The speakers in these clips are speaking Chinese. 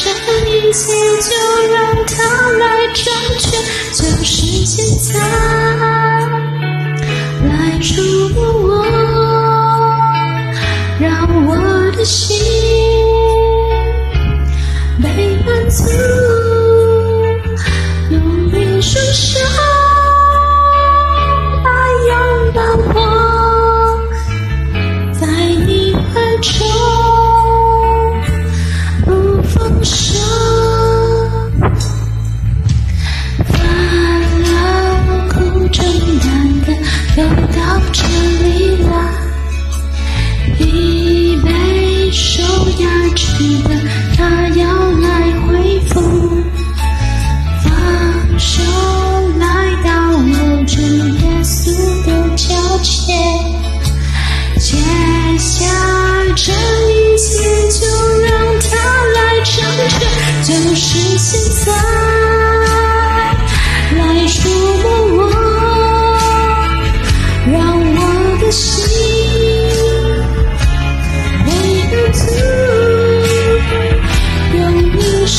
这一切就让它来转圈，就是现在。都到这里了，已被受压制的。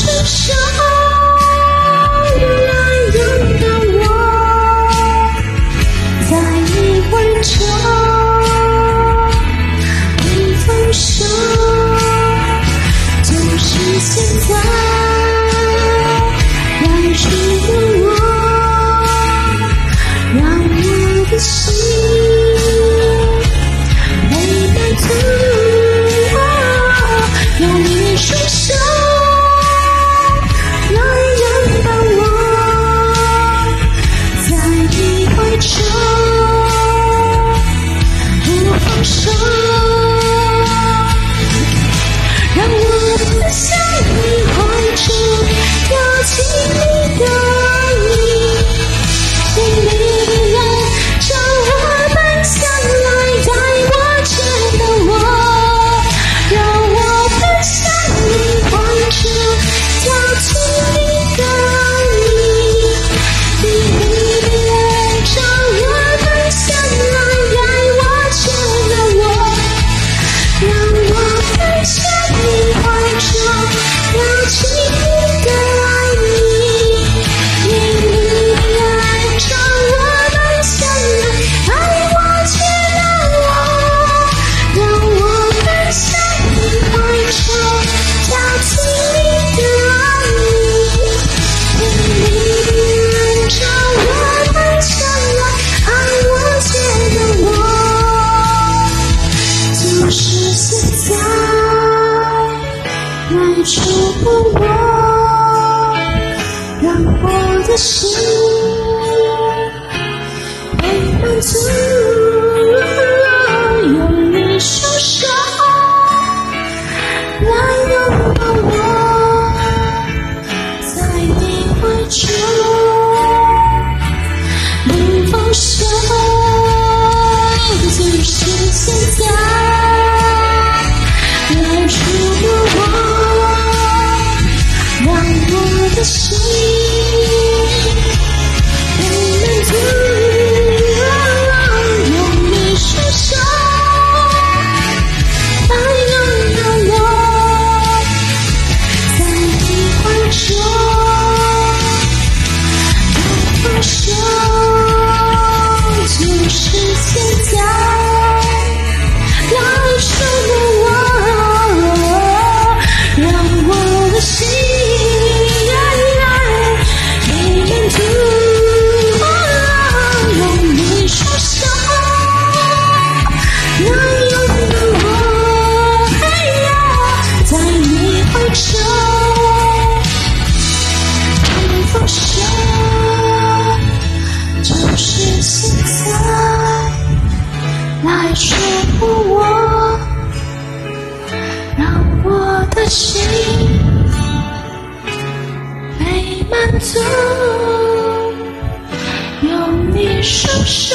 是什么样的我，在你怀中没放手？就是现在，来拥抱我，让我的心。触碰我，让我的心。说护我，让我的心被满足，用你双手。